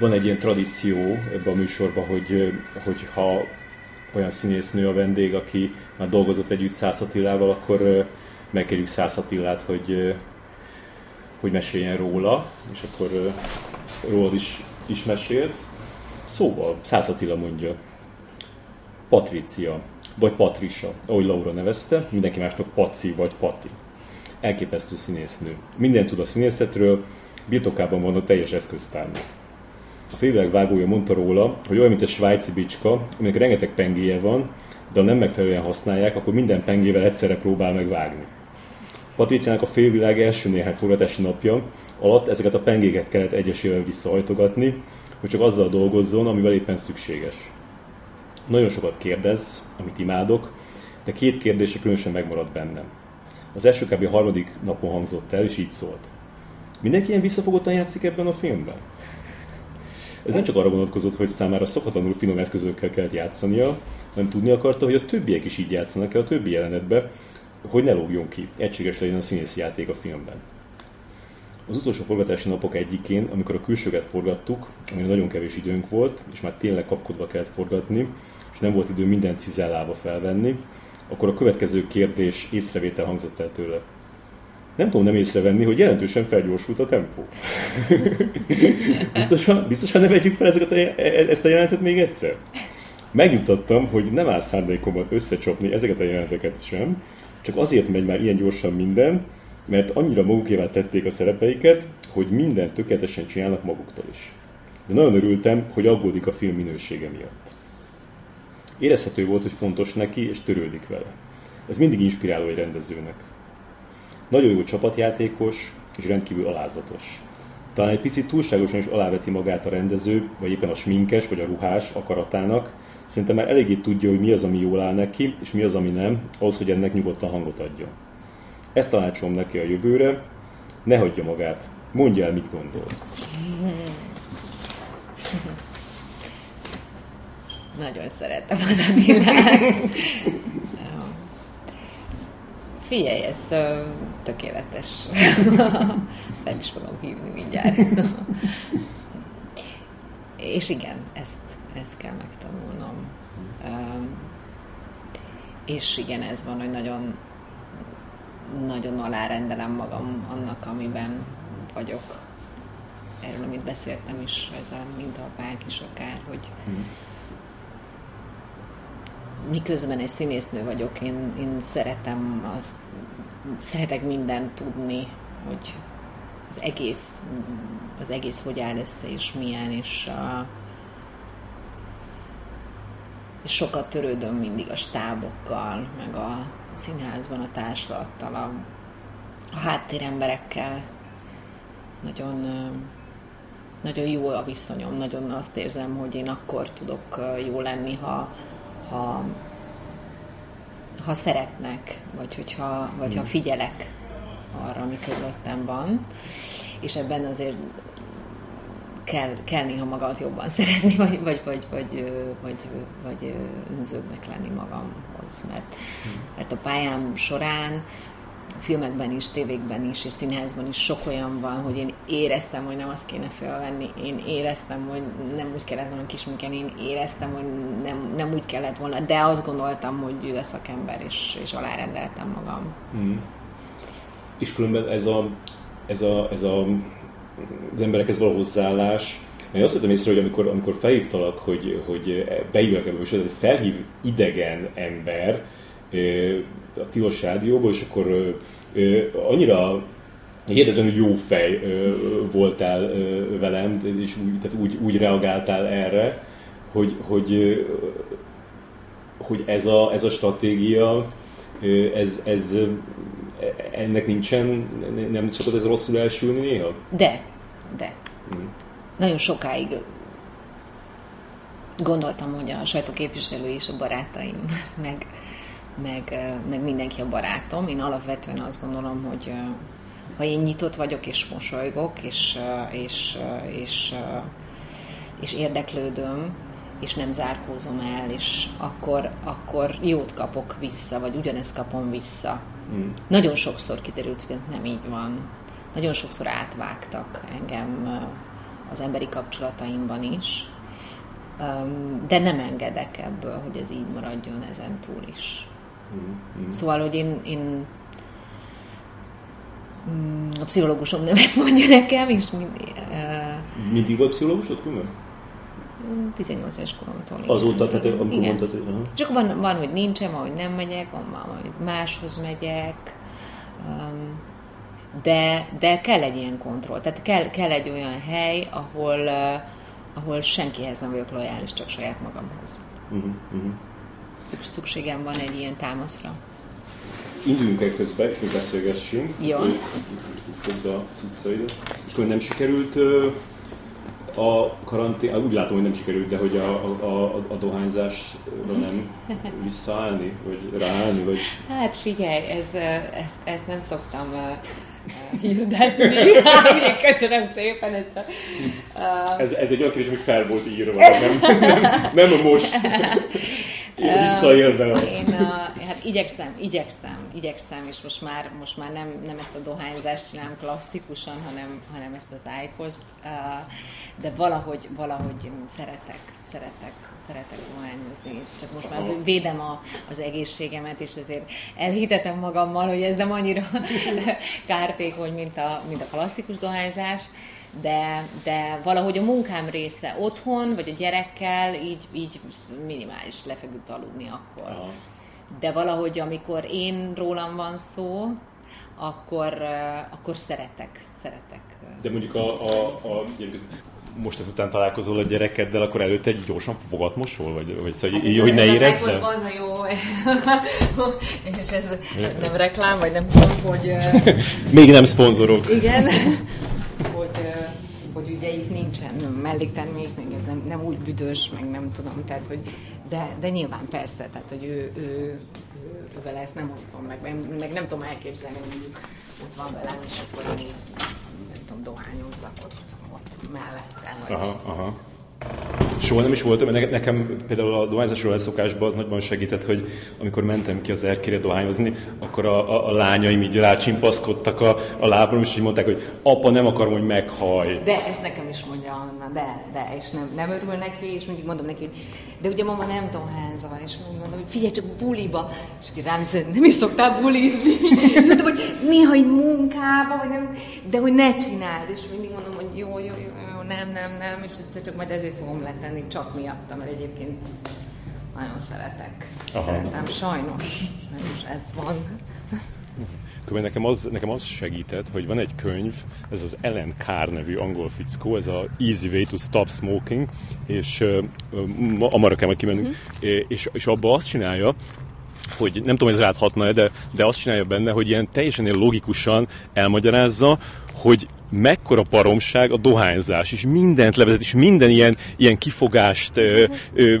van egy ilyen tradíció ebben a műsorban, hogy, hogy ha olyan színésznő a vendég, aki már dolgozott együtt Szász Attilával, akkor megkérjük Szász Attillát, hogy, hogy meséljen róla, és akkor rólad is, is mesélt. Szóval, Szász Attila mondja, Patricia, vagy Patricia, ahogy Laura nevezte, mindenki másnak Paci vagy Pati. Elképesztő színésznő. Minden tud a színészetről, birtokában van a teljes eszköztárnak. A félvilág vágója mondta róla, hogy olyan, mint egy svájci bicska, aminek rengeteg pengéje van, de ha nem megfelelően használják, akkor minden pengével egyszerre próbál megvágni. Patriciának a félvilág első néhány forgatási napja alatt ezeket a pengéket kellett egyesével visszaajtogatni, hogy csak azzal dolgozzon, amivel éppen szükséges. Nagyon sokat kérdez, amit imádok, de két kérdése különösen megmaradt bennem. Az első kb. harmadik napon hangzott el, és így szólt. Mindenki ilyen visszafogottan játszik ebben a filmben? Ez nem csak arra vonatkozott, hogy számára szokatlanul finom eszközökkel kellett játszania, hanem tudni akarta, hogy a többiek is így játszanak el a többi jelenetbe, hogy ne lógjon ki, egységes legyen a színész játék a filmben. Az utolsó forgatási napok egyikén, amikor a külsőket forgattuk, amire nagyon kevés időnk volt, és már tényleg kapkodva kellett forgatni, és nem volt idő minden cizellálva felvenni, akkor a következő kérdés észrevétel hangzott el tőle. Nem tudom nem észrevenni, hogy jelentősen felgyorsult a tempó. biztosan, biztosan ne vegyük fel ezeket a, e- e- ezt a jelentet még egyszer? Megnyugtattam, hogy nem áll szándékomban összecsapni ezeket a jelenteket sem, csak azért megy már ilyen gyorsan minden, mert annyira magukévá tették a szerepeiket, hogy mindent tökéletesen csinálnak maguktól is. De nagyon örültem, hogy aggódik a film minősége miatt. Érezhető volt, hogy fontos neki, és törődik vele. Ez mindig inspiráló egy rendezőnek. Nagyon jó csapatjátékos, és rendkívül alázatos. Talán egy picit túlságosan is aláveti magát a rendező, vagy éppen a sminkes, vagy a ruhás akaratának. Szerintem már eléggé tudja, hogy mi az, ami jól áll neki, és mi az, ami nem, ahhoz, hogy ennek nyugodtan hangot adja. Ezt tanácsolom neki a jövőre, ne hagyja magát, mondja el, mit gondol. Nagyon szeretem az Attilát. Figyelj, ez uh, tökéletes. Fel is fogom hívni mindjárt. És igen, ezt, ezt kell megtanulnom. Um, és igen, ez van, hogy nagyon nagyon alárendelem magam annak, amiben vagyok. Erről, amit beszéltem is, ez a mintapák is akár, hogy hmm. Miközben egy színésznő vagyok, én, én szeretem az, szeretek mindent tudni, hogy az egész, az egész hogy áll össze, és milyen, és a, és sokat törődöm mindig a stábokkal, meg a színházban a társulattal, a, a háttéremberekkel. Nagyon, nagyon jó a viszonyom, nagyon azt érzem, hogy én akkor tudok jó lenni, ha, ha, ha szeretnek, vagy, hogyha, vagy ha hmm. figyelek arra, ami körülöttem van. És ebben azért kell, kell néha magad jobban szeretni, vagy, vagy, vagy, vagy, vagy, vagy önzőbbnek lenni magamhoz, mert, hmm. mert a pályám során filmekben is, tévékben is, és színházban is sok olyan van, hogy én éreztem, hogy nem azt kéne felvenni, én éreztem, hogy nem úgy kellett volna kisminken, én éreztem, hogy nem, nem úgy kellett volna, de azt gondoltam, hogy ő a szakember, és, és alárendeltem magam. Hmm. És különben ez a, ez a, ez a az emberekhez való hozzáállás. Én azt vettem észre, hogy amikor, amikor felhívtalak, hogy, hogy beívják ebbe, egy felhív idegen ember a Tilos Rádióból, és akkor annyira hihetetlenül jó fej voltál velem, és úgy, tehát úgy, úgy reagáltál erre, hogy, hogy, hogy ez, a, ez a stratégia, ez, ez ennek nincsen, nem szokott ez rosszul elsülni néha? De, de. Mm. Nagyon sokáig gondoltam, hogy a sajtóképviselő és a barátaim, meg, meg, meg mindenki a barátom. Én alapvetően azt gondolom, hogy ha én nyitott vagyok és mosolygok, és, és, és, és érdeklődöm, és nem zárkózom el, és akkor, akkor jót kapok vissza, vagy ugyanezt kapom vissza. Mm. Nagyon sokszor kiderült, hogy ez nem így van. Nagyon sokszor átvágtak engem az emberi kapcsolataimban is, de nem engedek ebből, hogy ez így maradjon ezen túl is. Mm-hmm. Szóval, hogy én, én mm, a pszichológusom nem ezt mondja nekem, és mindig... Uh, mindig volt pszichológusod, külön? 18 éves koromtól. Azóta, tehát amikor igen. mondtad, hogy... Uh-huh. Csak van, van, hogy nincsen, van, hogy nem megyek, van, van hogy máshoz megyek, um, de, de kell egy ilyen kontroll. Tehát kell, kell egy olyan hely, ahol, uh, ahol senkihez nem vagyok lojális, csak saját magamhoz. Uh-huh, uh-huh. Szükségem van egy ilyen támaszra. Induljunk egy közben, és mi beszélgessünk. Jó. Fogd a cuccaidat. És akkor nem sikerült a karantén, úgy látom, hogy nem sikerült, de hogy a, a, a, a dohányzásra nem visszaállni, vagy ráállni, vagy... Hát figyelj, ez, ezt, ezt nem szoktam hirdetni. Köszönöm szépen ezt a... Uh... Ez, ez egy olyan kérdés, hogy fel volt írva, nem, nem, nem most. Visszaélve. Én uh, hát igyekszem, igyekszem, igyekszem, és most már, most már nem, nem ezt a dohányzást csinálom klasszikusan, hanem, hanem ezt az ájkozt, uh, de valahogy, valahogy szeretek, szeretek, szeretek dohányozni. Csak most már védem a, az egészségemet, és ezért elhitetem magammal, hogy ez nem annyira kártékony, mint a, mint a klasszikus dohányzás, de, de valahogy a munkám része otthon, vagy a gyerekkel így, így minimális lefeküdt aludni akkor. Aha. De valahogy amikor én rólam van szó, akkor, akkor szeretek, szeretek. De mondjuk a, a, a most ezután találkozol a gyerekeddel, akkor előtte egy gyorsan fogat mosol? Vagy, vagy szóval, hát így, hogy ne érezzem? Az a jó, és ez nem reklám, vagy nem tudom, hogy... Még nem szponzorok. Igen, itt nincsen melléktermék, meg ez nem, nem úgy büdös, meg nem tudom, tehát hogy, de, de nyilván persze, tehát hogy ő, ő, ő, ő vele ezt nem osztom meg, meg, meg nem tudom elképzelni, hogy ott van velem, és akkor én nem tudom, dohányozzak ott, ott mellettem. Vagy aha, aha soha nem is voltam, mert nekem például a dohányzásról elszokásban az nagyban segített, hogy amikor mentem ki az erkére dohányozni, akkor a, a, a lányaim így rácsimpaszkodtak a, a lábam, és így mondták, hogy apa, nem akarom, hogy meghaj. De ezt nekem is mondja Anna, de, de, és nem, nem örül neki, és mindig mondom neki, hogy de ugye mama nem dohányza van, és mondom, hogy figyelj csak buliba, és akkor rám szed, nem is szoktál bulizni, és mondtam, hogy néha egy munkába, vagy nem, de hogy ne csináld, és mindig mondom, hogy jó, jó, jó, jó nem, nem, nem, és egyszer csak majd ezért fogom letenni, csak miattam, mert egyébként nagyon szeretek. Aha. Szeretem, sajnos, sajnos ez van. Akkor nekem az, nekem az segített, hogy van egy könyv, ez az Ellen Carr nevű angol fickó, ez a Easy Way to Stop Smoking, és uh, amarra kell majd kimennünk, uh-huh. és, és abban azt csinálja, hogy nem tudom, ez ráthatna de, de azt csinálja benne, hogy ilyen teljesen ilyen logikusan elmagyarázza, hogy mekkora paromság a dohányzás, és mindent levezet, és minden ilyen, ilyen kifogást ö, ö,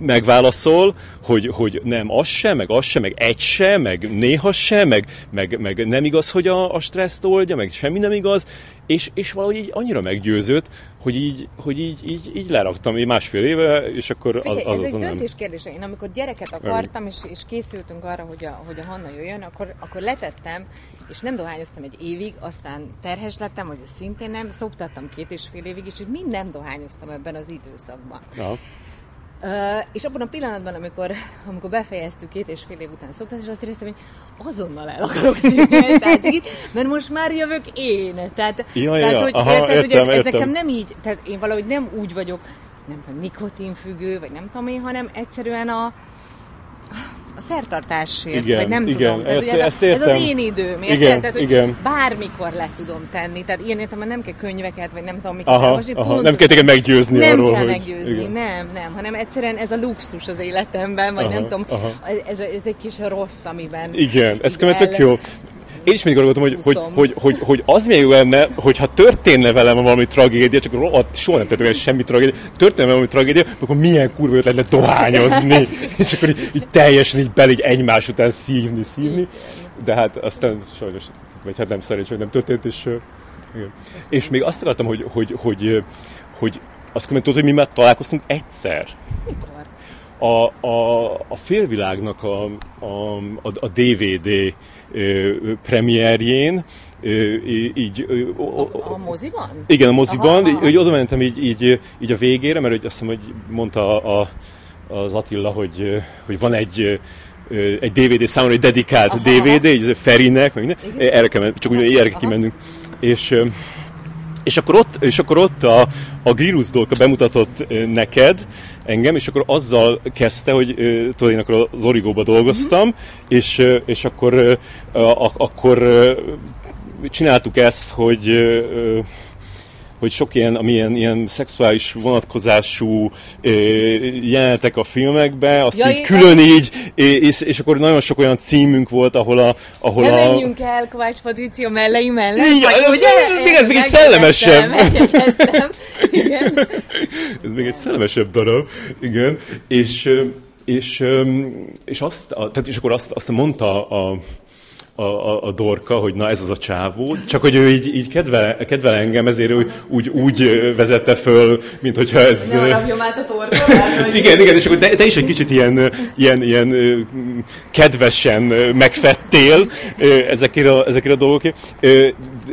megválaszol, hogy, hogy nem az se, meg az se, meg egy se, meg néha se, meg, meg, meg nem igaz, hogy a, a stresszt oldja, meg semmi nem igaz, és, és valahogy így annyira meggyőzött, hogy így, hogy így, így, így leraktam így másfél éve, és akkor az, Figyelj, az ez egy döntés kérdése. Én amikor gyereket akartam, és, és készültünk arra, hogy a, hogy a Hanna jöjjön, akkor, akkor letettem, és nem dohányoztam egy évig, aztán terhes lettem, hogy szintén nem, szoptattam két és fél évig, és mind nem dohányoztam ebben az időszakban. Ja. Uh, és abban a pillanatban, amikor, amikor befejeztük két és fél év után szoktatás, azt éreztem, hogy azonnal el akarok szívni mert most már jövök én. Tehát, ja, tehát ja, hogy, aha, érted, értem, hogy ez, ez nekem nem így, tehát én valahogy nem úgy vagyok, nem tudom, nikotinfüggő, vagy nem tudom én, hanem egyszerűen a, a szertartásért, igen, vagy nem igen, tudom. Tehát, ezt, ez, ezt értem. ez az én időm, érted? Igen, Tehát, hogy igen. bármikor le tudom tenni. Tehát ilyen értem, nem kell könyveket, vagy nem tudom, miket. Aha, most aha, pont, nem kell téged meggyőzni nem arról, kell hogy... meggyőzni, igen. nem, nem, hanem egyszerűen ez a luxus az életemben, vagy aha, nem tudom, aha. Ez, ez, egy kis rossz, amiben... Igen, ez tök jó. Én is mindig gondoltam, hogy, hogy, hogy, hogy, hogy, az milyen jó lenne, hogyha történne velem valami tragédia, csak rohadt, soha nem történik semmi tragédia, történne valami tragédia, akkor milyen kurva jött lenne dohányozni, és akkor így, így teljesen így bel, így egymás után szívni, szívni, de hát aztán sajnos, vagy hát nem szerencsé, hogy nem történt, és, igen. és még azt akartam, hogy, hogy, hogy, hogy azt kommentálod, hogy mi már találkoztunk egyszer. Mikor? A, a, a félvilágnak a, a, a, a DVD premierjén, így... A, a moziban? Igen, a moziban. Aha, aha. Így, oda mentem így, így, így a végére, mert azt hiszem, hogy mondta a, az Attila, hogy, hogy van egy egy DVD számomra, egy dedikált aha, DVD, egy Ferinek, meg minden. Erre kell, csak úgy erre kimennünk. És és akkor ott, és akkor ott a, a Grilus dolga bemutatott neked engem, és akkor azzal kezdte, hogy tudod, én akkor az Origóba dolgoztam, mm-hmm. és, és akkor, a, akkor csináltuk ezt, hogy hogy sok ilyen, amilyen ilyen szexuális vonatkozású ö, jelenetek a filmekbe, azt ja, így külön így, és, és akkor nagyon sok olyan címünk volt, ahol a... Ahol ne a... menjünk el Kovács Patricio mellei mellett, így, vagy, ez, ugye? Még ez még egy szellemesebb. igen. ez még egy szellemesebb darab, igen. És, és, és, azt, tehát, és akkor azt, azt mondta a, a, a, a Dorka, hogy na ez az a csávó, csak hogy ő így, így kedvel, kedvel engem, ezért úgy, úgy, úgy vezette föl, mint hogyha ez... Ne harapjam át a torka, Igen, igen, és akkor te, te is egy kicsit ilyen, ilyen, ilyen kedvesen megfettél ezekért a, ezekért a dolgokért,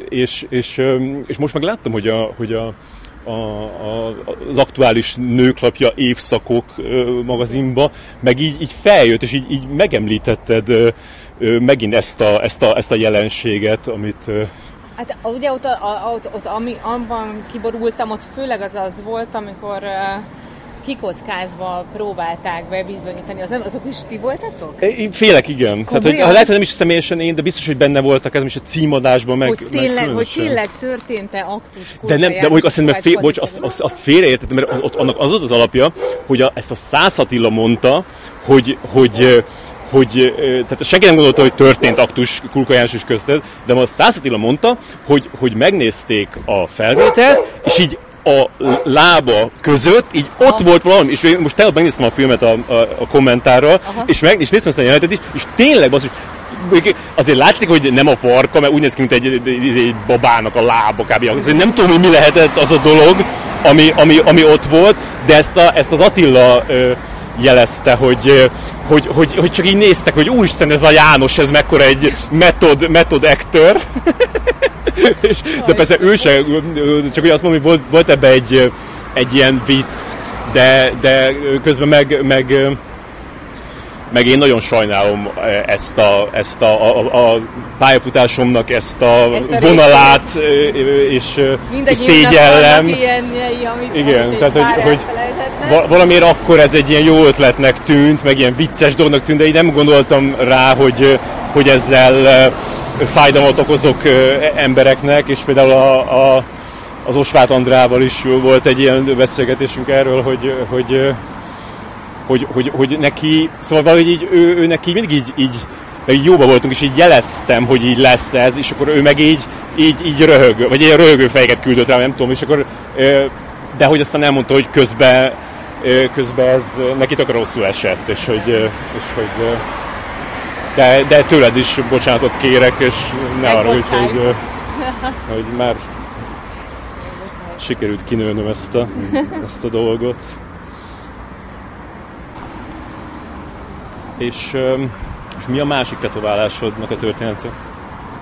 és, és, és most meg láttam, hogy a, hogy a a, a, az aktuális nőklapja évszakok magazinba, meg így, így feljött, és így, így megemlítetted megint ezt a, ezt, a, ezt a jelenséget, amit... Hát ugye ott, ott, ott ami, abban kiborultam, ott főleg az az volt, amikor kikockázva próbálták bebizonyítani. Az nem, azok is ti voltatok? Én félek, igen. Tehát, hogy, ha lehet, hogy nem is személyesen én, de biztos, hogy benne voltak, ez is a címadásban meg. Hogy tényleg, meg hogy tényleg történt-e aktus De nem, de mondjuk azt hiszem, fél, bocs, azt, azt, azt félreértettem, mert ott, annak az volt az alapja, hogy a, ezt a Szász Attila mondta, hogy, hogy hogy tehát senki nem gondolta, hogy történt aktus Kulka János közted, de most Szász Attila mondta, hogy, hogy megnézték a felvételt, és így a lába között, így ott Aha. volt valami, és most tegnap megnéztem a filmet a, a, a kommentárral, Aha. és, meg, és néztem ezt a jelenetet is, és tényleg hogy azért látszik, hogy nem a farka, mert úgy néz ki, mint egy, egy, egy babának a lába kb. Azért nem tudom, hogy mi lehetett az a dolog, ami, ami, ami ott volt, de ezt, a, ezt az Attila ö, jelezte, hogy, hogy, hogy, hogy csak így néztek, hogy úristen, ez a János, ez mekkora egy metod, metod actor. és, de persze ő se, csak hogy azt mondom, hogy volt, volt ebbe egy, egy ilyen vicc, de, de közben meg, meg meg én nagyon sajnálom ezt a, ezt a, a, a pályafutásomnak ezt a, ezt a vonalát, és, és szégyellem. Ilyenjei, amit, Igen, amit tehát hogy, hogy valamiért akkor ez egy ilyen jó ötletnek tűnt, meg ilyen vicces dolognak tűnt, de én nem gondoltam rá, hogy, hogy ezzel fájdalmat okozok embereknek, és például a, a, az Osvát Andrával is volt egy ilyen beszélgetésünk erről, hogy, hogy hogy, hogy, hogy neki, szóval valahogy így, ő, ő neki mindig így, így, így jóba voltunk, és így jeleztem, hogy így lesz ez, és akkor ő meg így, így, így röhög, vagy ilyen röhögő fejeket küldött rá, nem tudom, és akkor, de hogy aztán elmondta, hogy közben, közben ez neki tök rosszul esett, és hogy, és hogy de, de tőled is bocsánatot kérek, és ne arra, hogy, hogy, hogy már sikerült kinőnöm ezt a, ezt a dolgot. És, és mi a másik tetoválásodnak a története?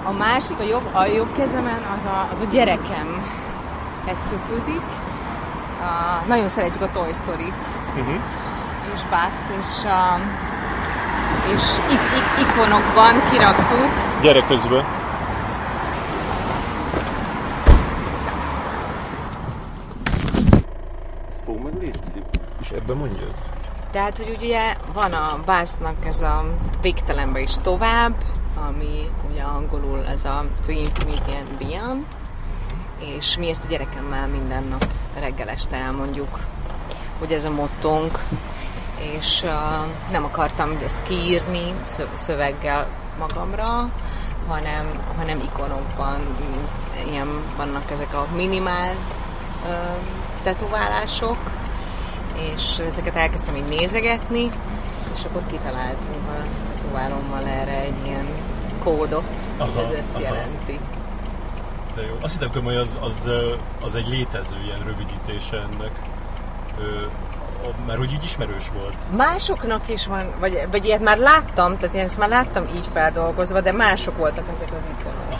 A másik, a jobb, a jobb kezlemen az a, az a gyerekem. Ez kötődik. Uh, nagyon szeretjük a Toy Story-t. Uh-huh. És Bászt, és, uh, és ik- ik- ikonokban kiraktuk. Gyere közben. Ezt fog meg létszik. És ebben mondjad. Tehát, hogy ugye van a básznak ez a végtelenbe is tovább, ami ugye angolul ez a To Infinity and Beyond, és mi ezt a gyerekemmel minden nap reggel este elmondjuk, hogy ez a mottónk, és uh, nem akartam ezt kiírni szöveggel magamra, hanem, hanem ikonokban, ilyen vannak ezek a minimál uh, tetoválások, és ezeket elkezdtem így nézegetni, és akkor kitaláltunk a tetoválommal erre egy ilyen kódot, aha, ez ezt aha. jelenti. De jó. Azt hittem, hogy az, az, az egy létező ilyen rövidítése ennek. mert hogy így ismerős volt. Másoknak is van, vagy, vagy ilyet már láttam, tehát én ezt már láttam így feldolgozva, de mások voltak ezek az ikonok.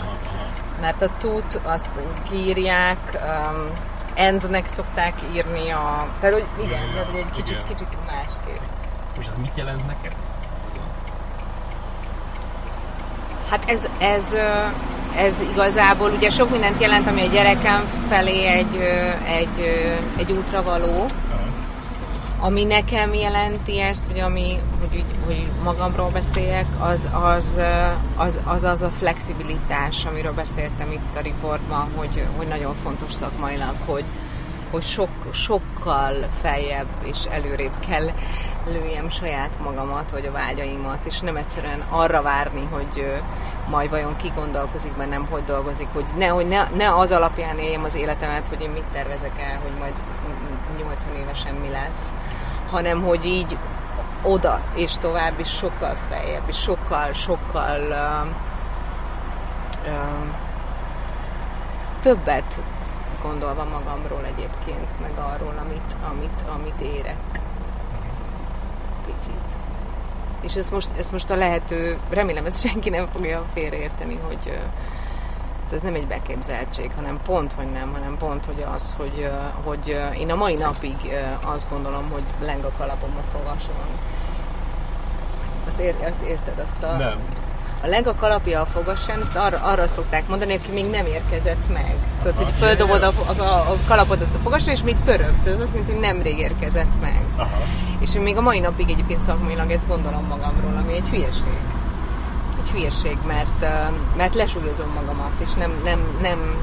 Mert a tút azt kiírják, um, endnek szokták írni a... Tehát, hogy igen, ja, tehát, hogy egy kicsit, igen. kicsit másképp. És ez mit jelent neked? Hát ez, ez, ez igazából ugye sok mindent jelent, ami a gyerekem felé egy, egy, egy útra való, ami nekem jelenti ezt, vagy ami, hogy, hogy magamról beszéljek, az az, az, az az a flexibilitás, amiről beszéltem itt a riportban, hogy, hogy nagyon fontos szakmailag, hogy, hogy sok, sokkal feljebb és előrébb kell lőjem saját magamat, vagy a vágyaimat, és nem egyszerűen arra várni, hogy majd vajon ki gondolkozik bennem, hogy dolgozik, hogy ne, hogy ne, ne az alapján éljem az életemet, hogy én mit tervezek el, hogy majd 80 évesen mi lesz, hanem hogy így oda és tovább is sokkal feljebb, és sokkal, sokkal uh, uh, többet gondolva magamról egyébként, meg arról, amit, amit, amit érek. Picit. És ezt most, ezt most a lehető, remélem ezt senki nem fogja félreérteni, hogy ez nem egy beképzeltség, hanem pont, hogy nem, hanem pont, hogy az, hogy, hogy én a mai napig azt gondolom, hogy leng a kalapom a fogason. Azt, ér, azt érted azt a... Nem a lega kalapja a fogasán, ezt arra, arra szokták mondani, hogy még nem érkezett meg. Tehát, hogy földobod a, a, a kalapodat a fogasra, és még pörög. Ez azt jelenti, hogy nemrég érkezett meg. Aha. És még a mai napig egyébként szakmailag ezt gondolom magamról, ami egy hülyeség. Egy hülyeség, mert, mert lesúlyozom magamat, és nem, nem, nem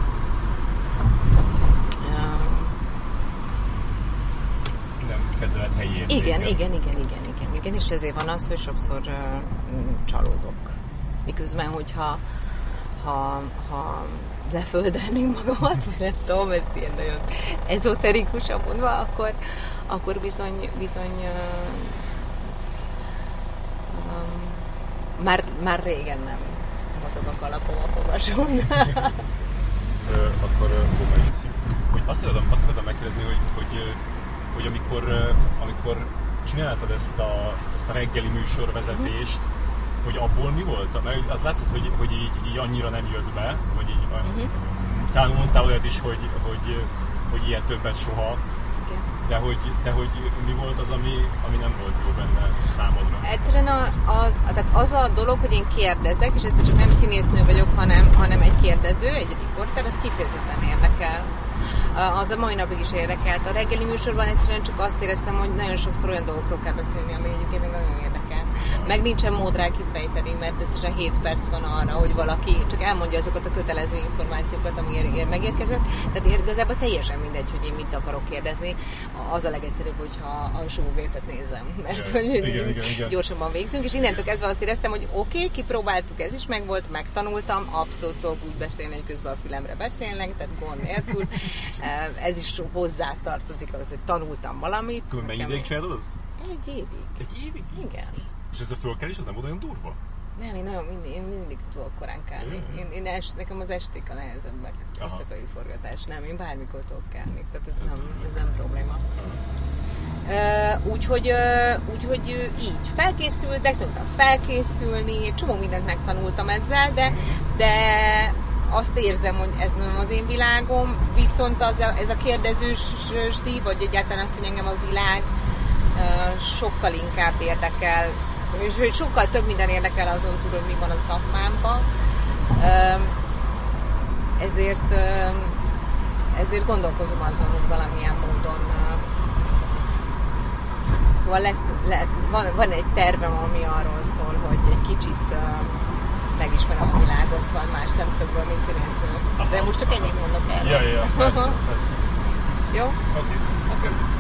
kezeled helyén. Igen, igen, igen, igen, igen, igen, és ezért van az, hogy sokszor uh, csalódok. Miközben, hogyha ha, ha leföldelném magamat, vagy nem tudom, ez ilyen nagyon ezoterikusan mondva, akkor, akkor bizony, bizony uh, um, már, már régen nem mozog a kalapom a fogason. akkor uh, hogy azt akarom, azt akarom megkérdezni, hogy, hogy, hogy amikor, amikor csináltad ezt a, ezt a reggeli műsorvezetést, hogy abból mi volt? Mert az látszott, hogy, hogy így, így annyira nem jött be, vagy így, uh-huh. talán mondtál olyat is, hogy, hogy, hogy ilyet többet soha, de hogy, de hogy mi volt az, ami, ami nem volt jó benne számodra? Egyszerűen a, a, tehát az a dolog, hogy én kérdezek, és egyszer csak nem színésznő vagyok, hanem, hanem egy kérdező, egy riporter, az kifejezetten érdekel. Az a mai napig is érdekelt. A reggeli műsorban egyszerűen csak azt éreztem, hogy nagyon sokszor olyan dolgokról kell beszélni, ami egyébként nagyon érdekel meg nincsen mód rá kifejteni, mert összesen 7 perc van arra, hogy valaki csak elmondja azokat a kötelező információkat, ami ér, ér megérkezett. Tehát igazából teljesen mindegy, hogy én mit akarok kérdezni. Az a legegyszerűbb, hogyha a sógépet nézem, mert hogy igen, igen, igen. gyorsabban végzünk, és innentől kezdve azt éreztem, hogy oké, okay, kipróbáltuk, ez is megvolt, megtanultam, abszolút tudok úgy beszélni, hogy közben a fülemre beszélnek, tehát gond nélkül. Ez is hozzá tartozik az, hogy tanultam valamit. Tudod, mennyi ideig csinálod? Egy évig. Egy évig? Igen. És ez a fölkelés, az nem volt olyan durva? Nem, én, nagyon, mindig, én mindig tudok korán kelni. Én, én est, nekem az esték a nehezebbek, éjszakai forgatás. Nem, én bármikor tudok kelni, tehát ez, ez nem, ez nem probléma. Uh, úgyhogy, uh, úgyhogy uh, így. Felkészült, megtanultam felkészülni, csomó mindent megtanultam ezzel, de, de azt érzem, hogy ez nem az én világom, viszont az a, ez a kérdezős díj, vagy egyáltalán az, hogy engem a világ uh, sokkal inkább érdekel, és hogy sokkal több minden érdekel azon túl, hogy mi van a szakmámban. Ezért, ezért gondolkozom azon, hogy valamilyen módon Szóval lesz, le, van, van egy tervem, ami arról szól, hogy egy kicsit megismerem a világot, van más szemszögből, mint színésznő. De most csak ennyit mondok el. Ja, ja, persze, persze. Jó? Oké, okay. okay.